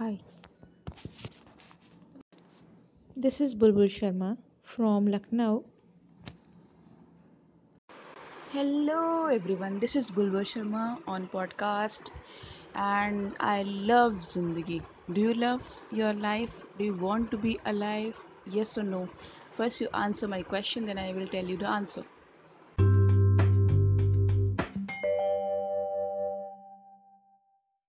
Hi, this is Bulbul Sharma from Lucknow. Hello everyone, this is Bulbul Sharma on podcast and I love Zindagi. Do you love your life? Do you want to be alive? Yes or no? First you answer my question then I will tell you the answer.